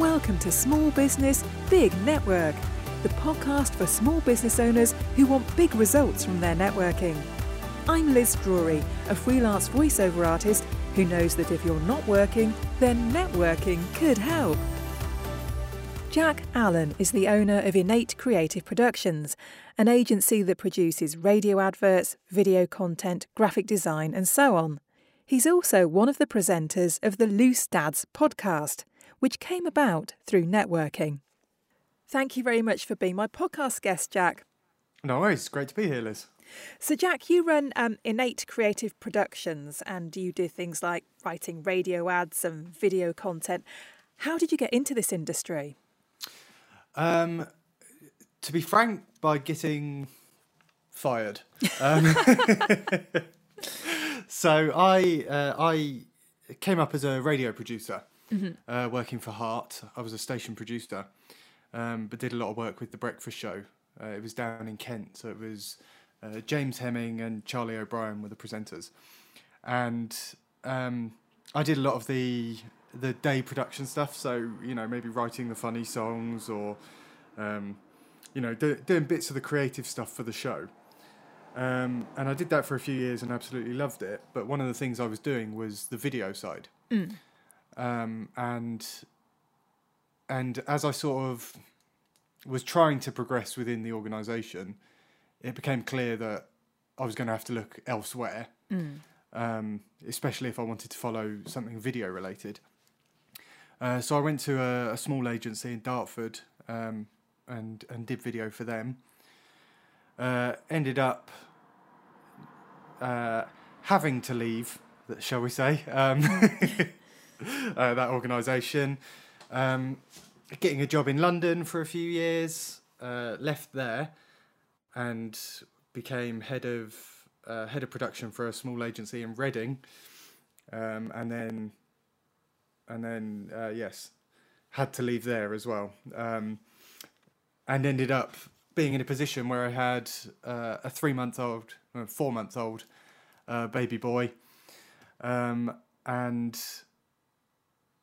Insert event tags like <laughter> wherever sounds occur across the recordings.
Welcome to Small Business Big Network, the podcast for small business owners who want big results from their networking. I'm Liz Drury, a freelance voiceover artist who knows that if you're not working, then networking could help. Jack Allen is the owner of Innate Creative Productions, an agency that produces radio adverts, video content, graphic design, and so on. He's also one of the presenters of the Loose Dads podcast, which came about through networking. Thank you very much for being my podcast guest, Jack. No worries. Great to be here, Liz. So, Jack, you run um, Innate Creative Productions and you do things like writing radio ads and video content. How did you get into this industry? Um, to be frank, by getting fired. <laughs> Um, <laughs> so I uh, I came up as a radio producer, mm-hmm. uh, working for Heart. I was a station producer, um, but did a lot of work with the Breakfast Show. Uh, it was down in Kent, so it was uh, James Hemming and Charlie O'Brien were the presenters, and um, I did a lot of the the day production stuff. So you know, maybe writing the funny songs or um, you know, do, doing bits of the creative stuff for the show. Um, and I did that for a few years and absolutely loved it. But one of the things I was doing was the video side. Mm. Um, and and as I sort of was trying to progress within the organisation, it became clear that I was going to have to look elsewhere, mm. um, especially if I wanted to follow something video related. Uh, so I went to a, a small agency in Dartford um, and and did video for them. Uh, ended up uh, having to leave, shall we say, um, <laughs> <laughs> uh, that organisation. Um, getting a job in London for a few years, uh, left there, and became head of uh, head of production for a small agency in Reading, um, and then and then uh, yes, had to leave there as well, um, and ended up being in a position where I had uh, a three month old, uh, four month old uh, baby boy, um, and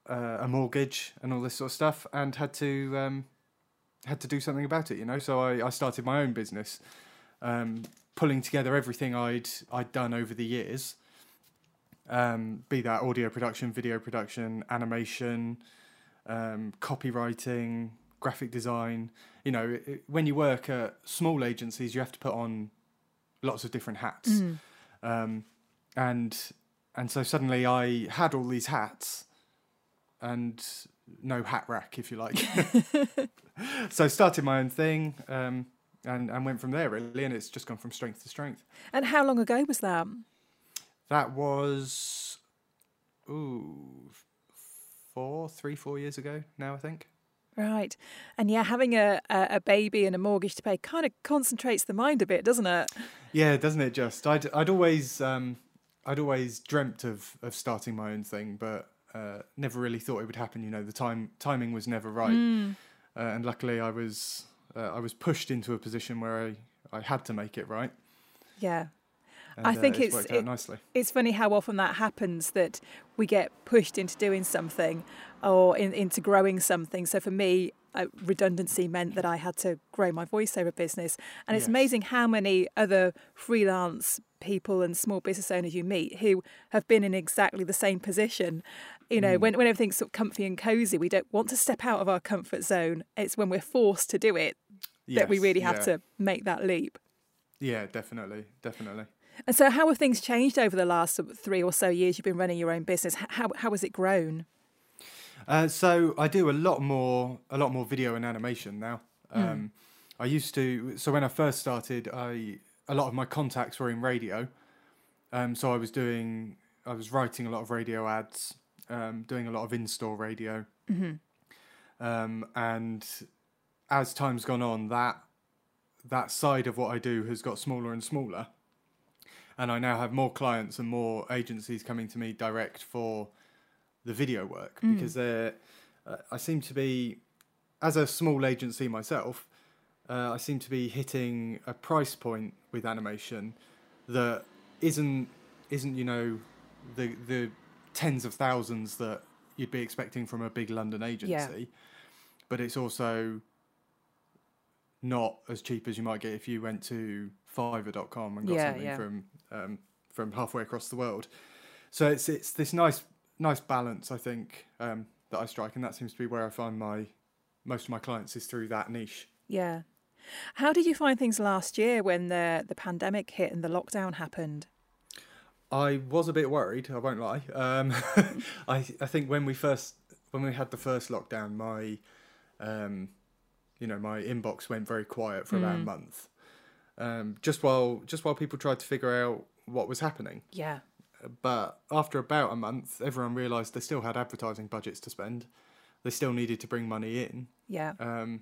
uh, a mortgage and all this sort of stuff, and had to um, had to do something about it, you know. So I, I started my own business, um, pulling together everything I'd I'd done over the years. Um, be that audio production, video production, animation, um, copywriting, graphic design. You know, it, when you work at small agencies, you have to put on lots of different hats, mm. um, and and so suddenly I had all these hats, and no hat rack, if you like. <laughs> <laughs> so started my own thing. Um, and, and went from there really, and it's just gone from strength to strength. And how long ago was that? That was, ooh, four, three, four years ago now, I think. Right. And yeah, having a, a, baby and a mortgage to pay kind of concentrates the mind a bit, doesn't it? Yeah, doesn't it just? I'd, I'd always um, I'd always dreamt of, of starting my own thing, but uh, never really thought it would happen. You know, the time timing was never right. Mm. Uh, and luckily I was uh, I was pushed into a position where I, I had to make it right. Yeah. And, I think uh, it's it's, it, it's funny how often that happens that we get pushed into doing something or in, into growing something. So for me, redundancy meant that I had to grow my voiceover business, and it's yes. amazing how many other freelance people and small business owners you meet who have been in exactly the same position. You know, mm. when, when everything's sort of comfy and cozy, we don't want to step out of our comfort zone. It's when we're forced to do it yes, that we really have yeah. to make that leap. Yeah, definitely, definitely. And so, how have things changed over the last three or so years you've been running your own business? How how has it grown? Uh, so I do a lot more, a lot more video and animation now. Mm. Um, I used to. So when I first started, I a lot of my contacts were in radio. Um, so I was doing, I was writing a lot of radio ads, um, doing a lot of in-store radio, mm-hmm. um, and as time's gone on, that that side of what I do has got smaller and smaller and I now have more clients and more agencies coming to me direct for the video work mm. because they're. Uh, I seem to be, as a small agency myself, uh, I seem to be hitting a price point with animation that isn't isn't you know the the tens of thousands that you'd be expecting from a big London agency, but it's also not as cheap as you might get if you went to Fiverr.com and got Yeah, something yeah. from um, from halfway across the world. So it's it's this nice nice balance I think um, that I strike, and that seems to be where I find my most of my clients is through that niche. Yeah. How did you find things last year when the the pandemic hit and the lockdown happened? I was a bit worried. I won't lie. Um, <laughs> I I think when we first when we had the first lockdown, my um, you know my inbox went very quiet for about a Mm. month. Um, just while just while people tried to figure out what was happening. Yeah. But after about a month, everyone realised they still had advertising budgets to spend. They still needed to bring money in, Yeah. um,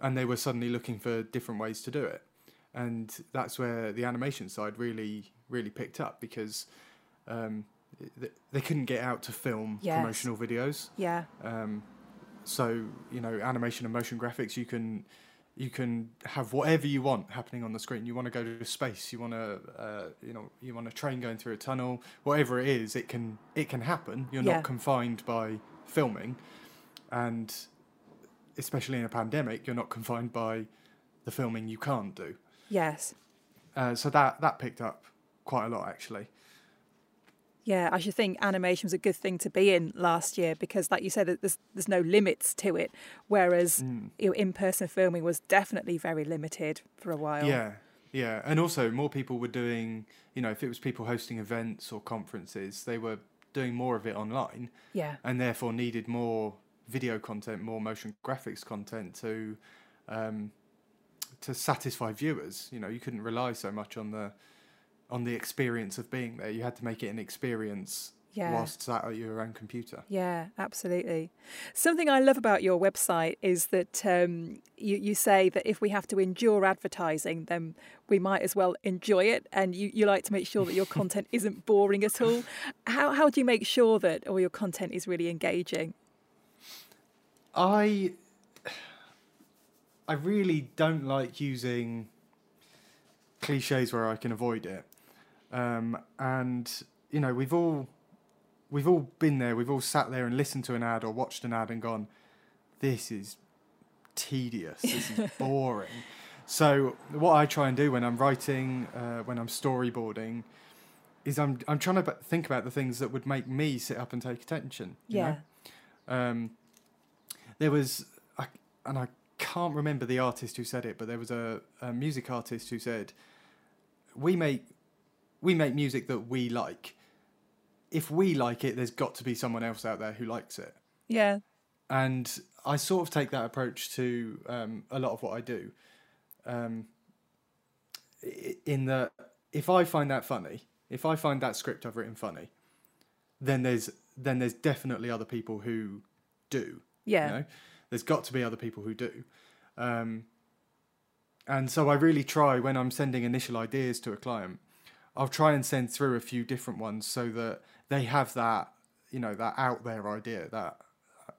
and they were suddenly looking for different ways to do it. And that's where the animation side really, really picked up because um, th- they couldn't get out to film Yes. promotional videos. Yeah. Um, so you know, animation and motion graphics, you can you can have whatever you want happening on the screen. You want to go to space, you want to uh, you know you want a train going through a tunnel, whatever it is, it can it can happen. You're Yeah. not confined by filming, and especially in a pandemic, you're not confined by the filming you can't do. Yes. Uh, so that that picked up quite a lot actually. Yeah, I should think animation was a good thing to be in last year because, like you said, that there's there's no limits to it. Whereas Mm. you know, in-person filming was definitely very limited for a while. Yeah, yeah, and also more people were doing. You know, if it was people hosting events or conferences, they were doing more of it online, Yeah. and therefore needed more video content, more motion graphics content to um, to satisfy viewers. You know, you couldn't rely so much on the on the experience of being there. You had to make it an experience Yeah. whilst sat at your own computer. Yeah, absolutely. Something I love about your website is that um, you, you say that if we have to endure advertising, then we might as well enjoy it. And you, you like to make sure that your <laughs> content isn't boring at all. How, how do you make sure that all your content is really engaging? I I really don't like using cliches where I can avoid it. Um, and you know, we've all we've all been there. We've all sat there and listened to an ad or watched an ad and gone, "This is tedious. This is <laughs> boring." So what I try and do when I'm writing, uh, when I'm storyboarding, is I'm I'm trying to think about the things that would make me sit up and take attention. you know? Yeah. Um, there was, I, and I can't remember the artist who said it, but there was a, a music artist who said, "We make, we make music that we like. If we like it, there's got to be someone else out there who likes it." Yeah. And I sort of take that approach to um, a lot of what I do. Um, in that, if I find that funny, if I find that script I've written funny, then there's then there's definitely other people who do. Yeah. You know? There's got to be other people who do. Um, and so I really try when I'm sending initial ideas to a client, I'll try and send through a few different ones so that they have that, you know, that out there idea that uh,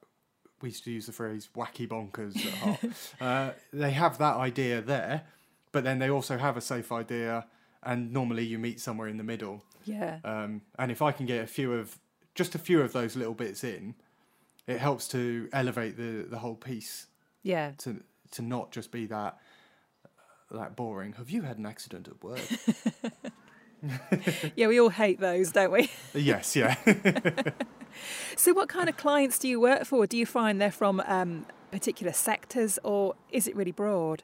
we used to use the phrase wacky bonkers at heart. <laughs> uh, they have that idea there, but then they also have a safe idea, and normally you meet somewhere in the middle. Yeah. Um, and if I can get a few of just a few of those little bits in, it helps to elevate the the whole piece Yeah. to to not just be that that boring. Have you had an accident at work? <laughs> <laughs> Yeah, we all hate those, don't we? <laughs> yes, yeah. <laughs> So, what kind of clients do you work for? Do you find they're from um, particular sectors or is it really broad?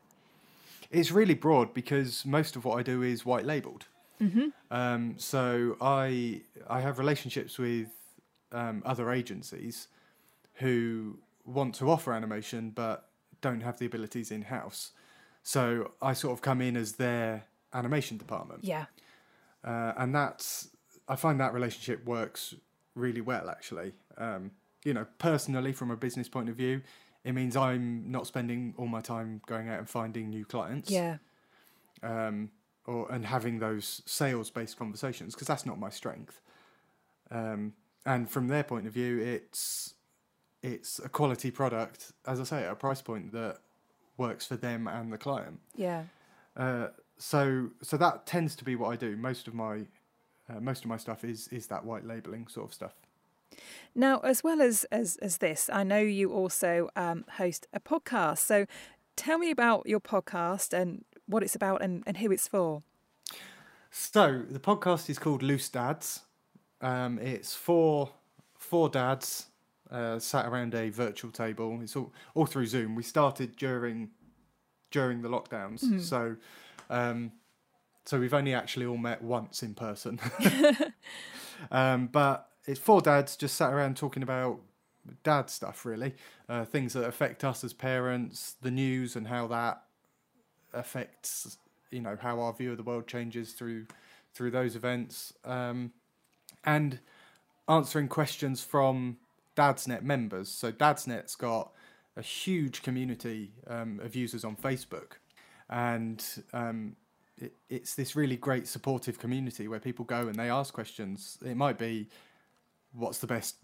it's really broad because most of what I do is white labeled. Mm-hmm. Um, so I I have relationships with um, other agencies who want to offer animation but don't have the abilities in house. So I sort of come in as their animation department, Yeah. Uh, and that's I find that relationship works really well actually. Um, you know, personally from a business point of view, it means I'm not spending all my time going out and finding new clients Yeah. um, or and having those sales based conversations because that's not my strength. Um, and from their point of view, it's it's a quality product, as I say, at a price point that works for them and the client. Yeah. Uh, so so that tends to be what I do. Most of my uh, most of my stuff is is that white labeling sort of stuff. Now, as well as as, as this, I know you also um, host a podcast. So, tell me about your podcast and what it's about and, and who it's for. So the podcast is called Loose Dads. Um, it's four four dads uh, sat around a virtual table. It's all all through Zoom. We started during during the lockdowns, so um, so we've only actually all met once in person. <laughs> <laughs> um, but it's four dads just sat around talking about dad stuff, really, uh, things that affect us as parents, the news, and how that affects you know how our view of the world changes through through those events, um, and answering questions from Dadsnet members. So Dadsnet's got a huge community um, of users on Facebook, and um, it, it's this really great supportive community where people go and they ask questions. It might be, what's the best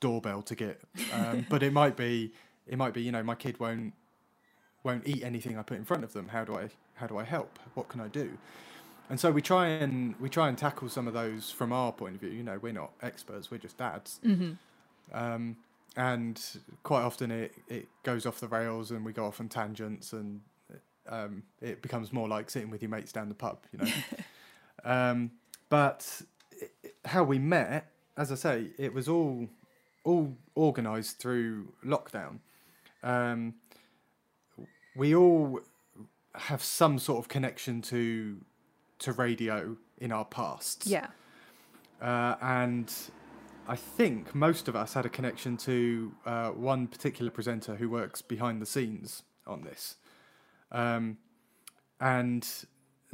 doorbell to get, um, <laughs> but it might be, it might be, you know, my kid won't won't eat anything I put in front of them. How do I how do I help? What can I do? And so we try and we try and tackle some of those from our point of view. You know, we're not experts; we're just dads. Um, and quite often it, it goes off the rails, and we go off on tangents, and um, it becomes more like sitting with your mates down the pub. You know. <laughs> um, but it, how we met, as I say, it was all all organised through lockdown. Um, we all have some sort of connection to to radio in our pasts. Yeah. Uh, and I think most of us had a connection to uh, one particular presenter who works behind the scenes on this. Um, and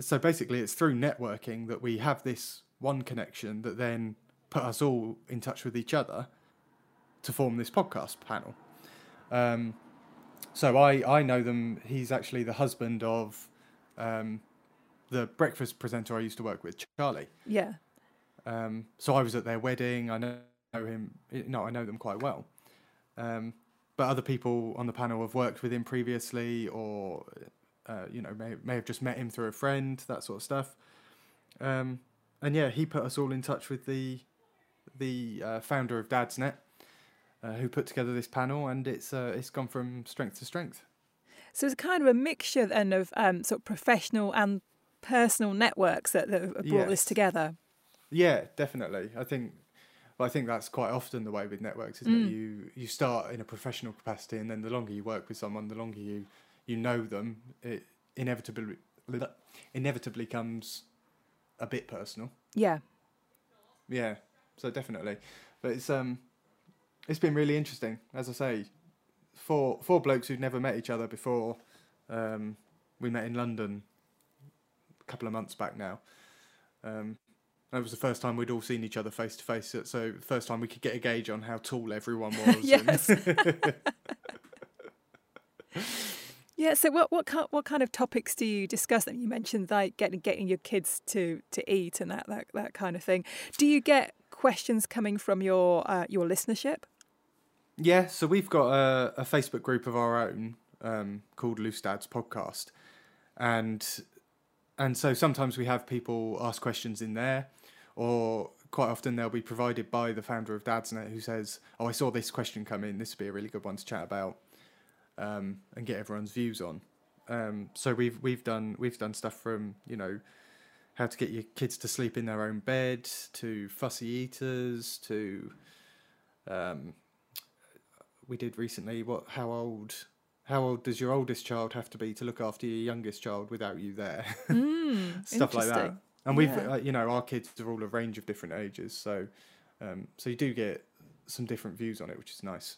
so basically, it's through networking that we have this one connection that then put us all in touch with each other to form this podcast panel. Um, so I, I know them. He's actually the husband of um, the breakfast presenter I used to work with, Charlie. Yeah. Um, so I was at their wedding. I know him. No, I know them quite well. Um, but other people on the panel have worked with him previously, or uh, you know, may may have just met him through a friend, that sort of stuff. Um, and yeah, he put us all in touch with the the uh, founder of Dadsnet, uh, who put together this panel, and it's uh, it's gone from strength to strength. So it's kind of a mixture then of um, sort of professional and personal networks that, that have brought this together. Yeah, definitely. I think well, I think that's quite often the way with networks, isn't it? You you start in a professional capacity, and then the longer you work with someone, the longer you you know them, it inevitably inevitably comes a bit personal. Yeah. Yeah, so definitely. But it's um, it's been really interesting, as I say. Four four blokes who'd never met each other before. Um, we met in London a couple of months back now. Um, that was the first time we'd all seen each other face to face. So first time we could get a gauge on how tall everyone <laughs> was. and- Yes. <laughs> Yeah. So what what kind what kind of topics do you discuss? Then you mentioned like getting getting your kids to to eat and that that that kind of thing. Do you get questions coming from your uh, your listenership? Yeah, so we've got a, a Facebook group of our own um, called Loose Dads Podcast, and and so sometimes we have people ask questions in there, or quite often they'll be provided by the founder of Dadsnet who says, "Oh, I saw this question come in. This would be a really good one to chat about, um, and get everyone's views on." Um, so we've we've done we've done stuff from you know how to get your kids to sleep in their own bed to fussy eaters to um, we did recently what how old how old does your oldest child have to be to look after your youngest child without you there Mm, <laughs> stuff like that. And we've Yeah. uh, you know our kids are all a range of different ages so um, so you do get some different views on it which is nice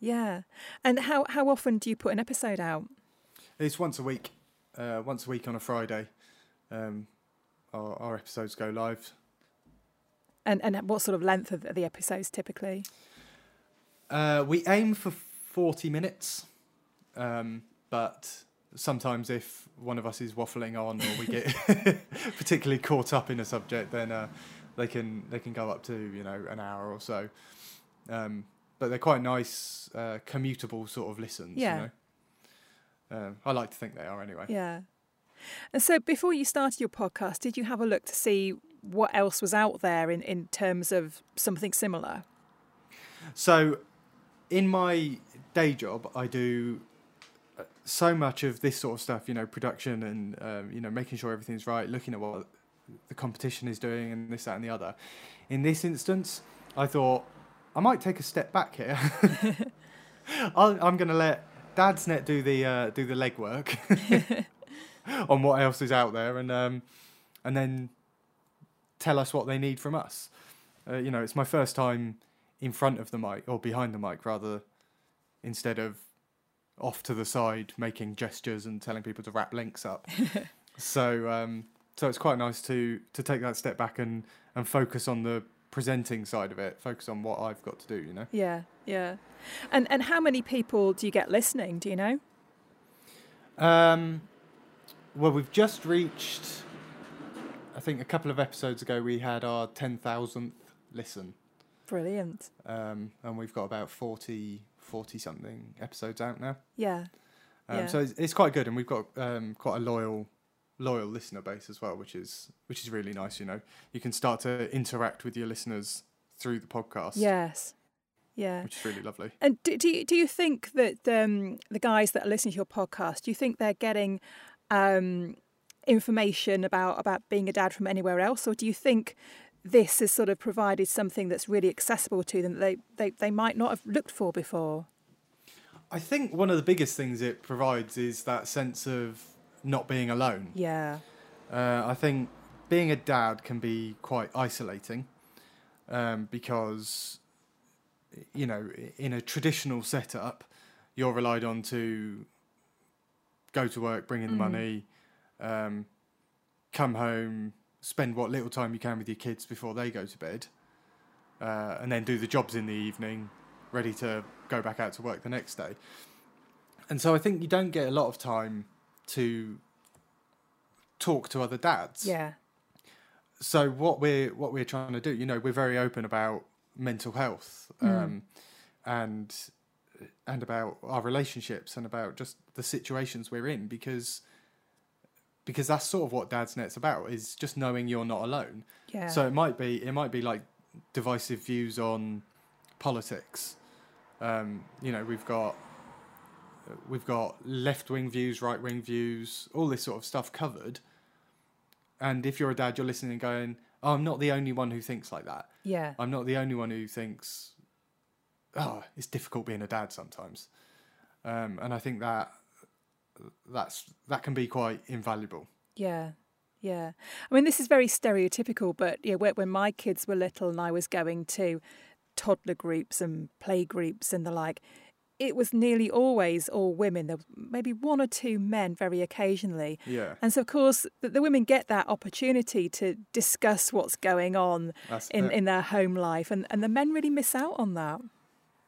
Yeah. And how how often do you put an episode out? it's once a week uh, once a week on a friday um, our, our episodes go live And and what sort of length are the episodes typically? Uh, we aim for 40 minutes, um, but sometimes if one of us is waffling on or we get <laughs> particularly caught up in a subject, then uh, they can they can go up to you know an hour or so. Um, but they're quite nice, uh, commutable sort of listens. Yeah. You know? um, I like to think they are anyway. Yeah. And so before you started your podcast, did you have a look to see what else was out there in, in terms of something similar? So, in my day job, I do uh, so much of this sort of stuff. You know, production and um, you know making sure everything's right, looking at what the competition is doing, and this, that, and the other. In this instance, I thought I might take a step back here. <laughs> <laughs> I'll, I'm going to let Dadsnet do the uh, do the legwork <laughs> on what else is out there, and um, and then tell us what they need from us. Uh, you know, it's my first time in front of the mic or behind the mic, rather, instead of off to the side making gestures and telling people to wrap links up. <laughs> so um, so it's quite nice to to take that step back and and focus on the presenting side of it focus on what i've got to do you know Yeah, yeah. And and how many people do you get listening? Do you know? um well we've just reached i think a couple of episodes ago we had our 10000th listen Brilliant. um and we've got about 40 40 something episodes out now Yeah. um, Yeah. so it's, it's quite good and we've got um quite a loyal loyal listener base as well which is which is really nice you know you can start to interact with your listeners through the podcast Yes. Yeah. which is really lovely And do, do you do you think that um, the guys that are listening to your podcast, do you think they're getting um, information about about being a dad from anywhere else, or do you think this has sort of provided something that's really accessible to them that they, they, they might not have looked for before? I think one of the biggest things it provides is that sense of not being alone. Yeah. Uh, I think being a dad can be quite isolating um, because, you know, in a traditional setup, you're relied on to go to work, bring in the Mm. money, um, come home, spend what little time you can with your kids before they go to bed, uh, and then do the jobs in the evening, ready to go back out to work the next day. And so I think you don't get a lot of time to talk to other dads. Yeah. So what we're what we're trying to do, you know, we're very open about mental health um, and and about our relationships and about just the situations we're in because because that's sort of what Dadsnet's about is just knowing you're not alone. Yeah. So it might be it might be like divisive views on politics. Um, you know, we've got we've got left wing views, right wing views, all this sort of stuff covered. And if you're a dad, you're listening and going, "Oh, I'm not the only one who thinks like that. yeah. I'm not the only one who thinks, oh, it's difficult being a dad sometimes." Um, and I think that that's that can be quite invaluable. Yeah, yeah. I mean, this is very stereotypical, but yeah, when, when my kids were little and I was going to toddler groups and play groups and the like, it was nearly always all women. There was maybe one or two men, very occasionally. Yeah, And so, of course, the, the women get that opportunity to discuss what's going on that's in, it. in their home life, and, and the men really miss out on that.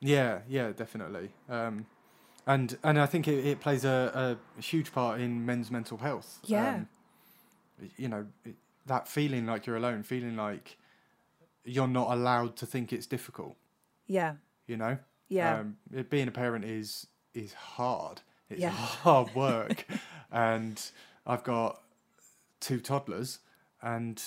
Yeah, yeah, definitely. Um, and and I think it, it plays a, a huge part in men's mental health. Yeah. Um, you know, it, that feeling like you're alone, feeling like you're not allowed to think it's difficult. Yeah, You know, yeah, um, it, being a parent is is hard. It's Yeah. <laughs> hard work, <laughs> and I've got two toddlers, and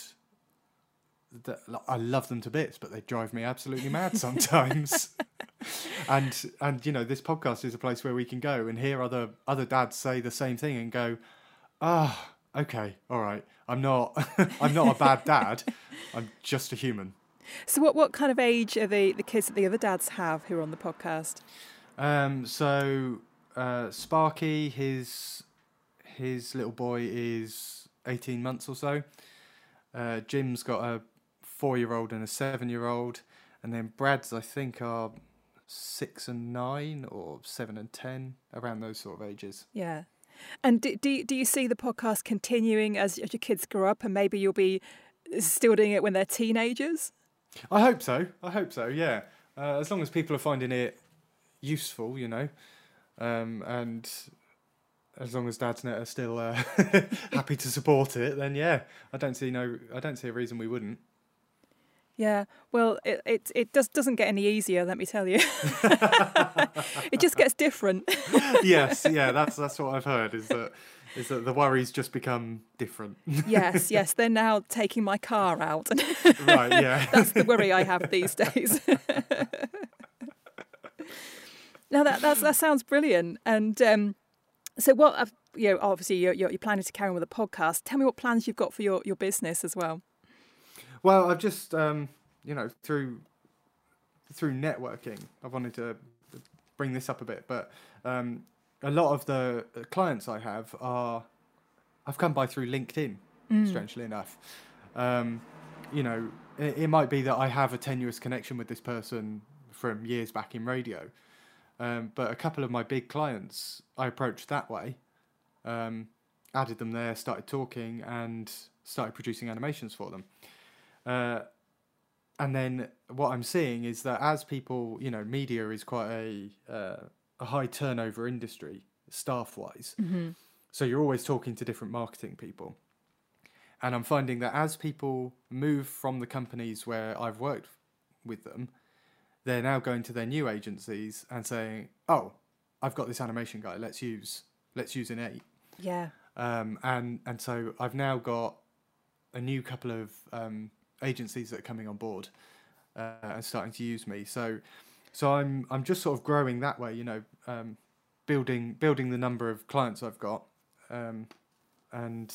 th- I love them to bits, but they drive me absolutely mad <laughs> sometimes. <laughs> and and you know, this podcast is a place where we can go and hear other other dads say the same thing and go, ah, okay, all right, I'm not <laughs> I'm not a bad dad, I'm just a human. So, what, what kind of age are the, the kids that the other dads have who are on the podcast? Um, so uh, Sparky, his his little boy is eighteen months or so. Uh, Jim's got a four-year-old and a seven-year-old, and then Brad's I think are six and nine or seven and ten, around those sort of ages. Yeah. And do, do, you- do you see the podcast continuing as, as your kids grow up and maybe you'll be still doing it when they're teenagers? I hope so. I hope so. Yeah, uh, as long as people are finding it useful, you know, um, and as long as Dadsnet are still uh, <laughs> happy to support it, then yeah, I don't see no, I don't see a reason we wouldn't. Yeah. Well, it, it, it does, doesn't get any easier, let me tell you. <laughs> it just gets different. <laughs> yes, yeah, that's that's what I've heard. Is that is that the worries just become different? yes, <laughs> yes. They're now taking my car out. right. Yeah. That's the worry I have these days. Now that that's, that sounds brilliant. And um, so, what uh, you know, obviously you're, you're, you're planning to carry on with the podcast. Tell me what plans you've got for your, your business as well. Well, I've just um, you know through through networking, I wanted to bring this up a bit, but um, a lot of the clients I have are I've come by through LinkedIn. Mm. Strangely enough, um, you know, it, it might be that I have a tenuous connection with this person from years back in radio, um, but a couple of my big clients I approached that way, um, added them there, started talking, and started producing animations for them. Uh, and then what I'm seeing is that as people, you know, media is quite a uh, a high turnover industry staff wise. Mm-hmm. So you're always talking to different marketing people. And I'm finding that as people move from the companies where I've worked with them, they're now going to their new agencies and saying, "Oh, I've got this animation guy. Let's use let's use Innate." Yeah. Um, and and so I've now got a new couple of um, agencies that are coming on board uh, and starting to use me. So so I'm I'm just sort of growing that way. You know, um, building building the number of clients I've got, um, and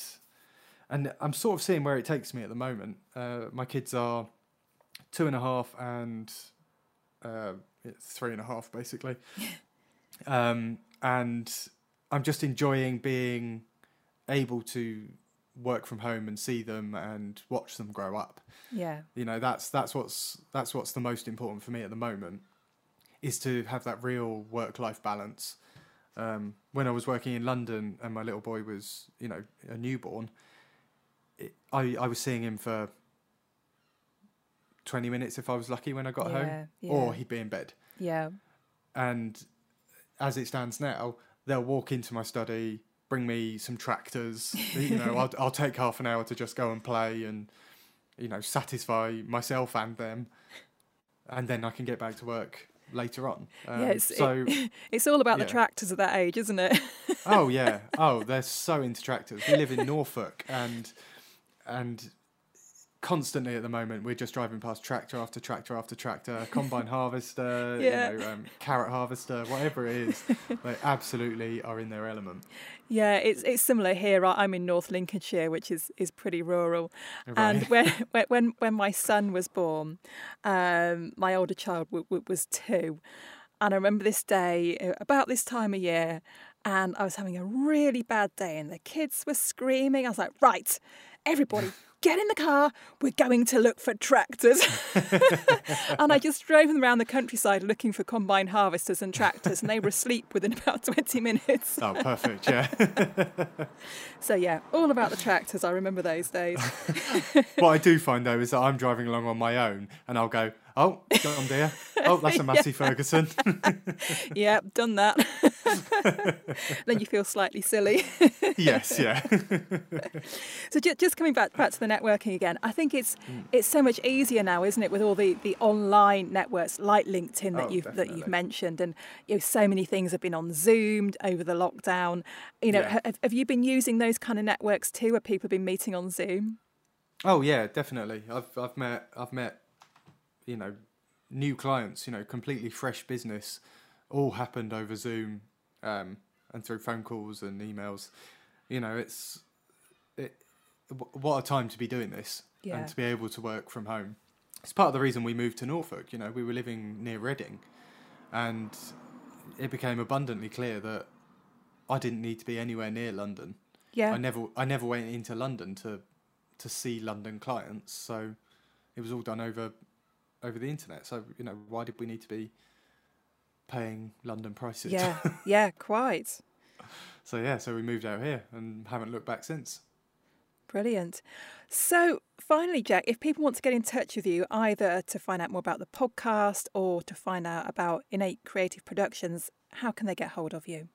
and I'm sort of seeing where it takes me at the moment. Uh, my kids are two and a half and uh, it's three and a half basically, <laughs> um, and I'm just enjoying being able to work from home and see them and watch them grow up. Yeah. You know, that's that's what's that's what's the most important for me at the moment is to have that real work life balance. Um, when I was working in London and my little boy was, you know, a newborn, it, I I was seeing him for twenty minutes if I was lucky when I got Yeah, home, yeah. or he'd be in bed. Yeah. And as it stands now, they'll walk into my study, bring me some tractors. <laughs> you know, I'll I'll take half an hour to just go and play and you know satisfy myself and them, and then I can get back to work later on. Um, yeah. It's, it- so <laughs> it's all about the tractors at that age, isn't it? oh yeah, <laughs> oh they're so into tractors. We live in Norfolk and and constantly at the moment we're just driving past tractor after tractor after tractor, <laughs> combine harvester, Yeah. you know, um, carrot harvester, whatever it is. <laughs> they absolutely are in their element. Yeah, it's it's similar here. I'm in North Lincolnshire, which is, is pretty rural. And Right. <laughs> when, when when when my son was born, um, my older child w- w- was two, and I remember this day uh, about this time of year, and I was having a really bad day, and the kids were screaming. I was like, right, everybody. Get in the car. We're going to look for tractors. <laughs> and I just drove them around the countryside looking for combine harvesters and tractors, and they were asleep within about <laughs> 20 minutes. Oh, perfect. Yeah. <laughs> So yeah, all about the tractors. I remember those days. what I do find though is that I'm driving along on my own, and I'll go, "Oh, John Deere. <laughs> Oh, that's a Massey Ferguson." <laughs> yeah, done that. <laughs> then you feel slightly silly. yes. Yeah. So ju- just coming back back to the networking again, I think it's hmm. it's so much easier now, isn't it, with all the, the online networks like LinkedIn that Oh, you've that you've mentioned, and you know, so many things have been on Zoom over the lockdown. You know, Yeah. have, have you been using those kind of networks too, where people have been meeting on Zoom? Oh yeah, definitely. I've I've met I've met you know new clients. You know, completely fresh business. All happened over Zoom um, and through phone calls and emails. You know, it's it. What a time to be doing this Yeah. and to be able to work from home. It's part of the reason we moved to Norfolk. You know, we were living near Reading, and it became abundantly clear that I didn't need to be anywhere near London. Yeah, I never I never went into London to to see London clients, so it was all done over over the internet. So you know, why did we need to be paying London prices? yeah, <laughs> yeah, quite. so yeah, so we moved out here and haven't looked back since. Brilliant. So, finally, Jack, if people want to get in touch with you, either to find out more about the podcast or to find out about Innate Creative Productions, how can they get hold of you?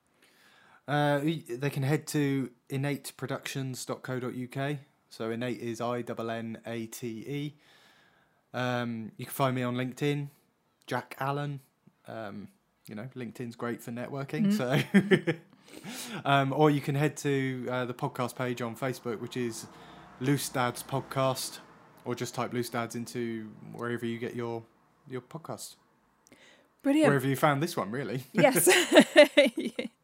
Uh, they can head to innateproductions.co.uk. So innate is I N N A T E. Um, you can find me on LinkedIn, Jack Allen. Um, you know, LinkedIn's great for networking. So, <laughs> um, or you can head to uh, the podcast page on Facebook, which is Loose Dads Podcast, or just type Loose Dads into wherever you get your your podcast. Brilliant. wherever you found this one, really. Yes. <laughs>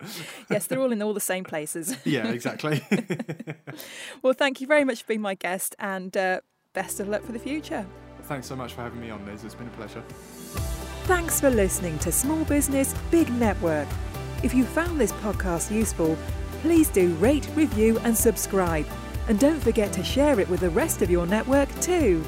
<laughs> yes, they're all in all the same places. yeah, exactly. Well, thank you very much for being my guest and uh, best of luck for the future. Thanks so much for having me on, Liz. It's been a pleasure. Thanks for listening to Small Business Big Network. If you found this podcast useful, please do rate, review, and subscribe. And don't forget to share it with the rest of your network too.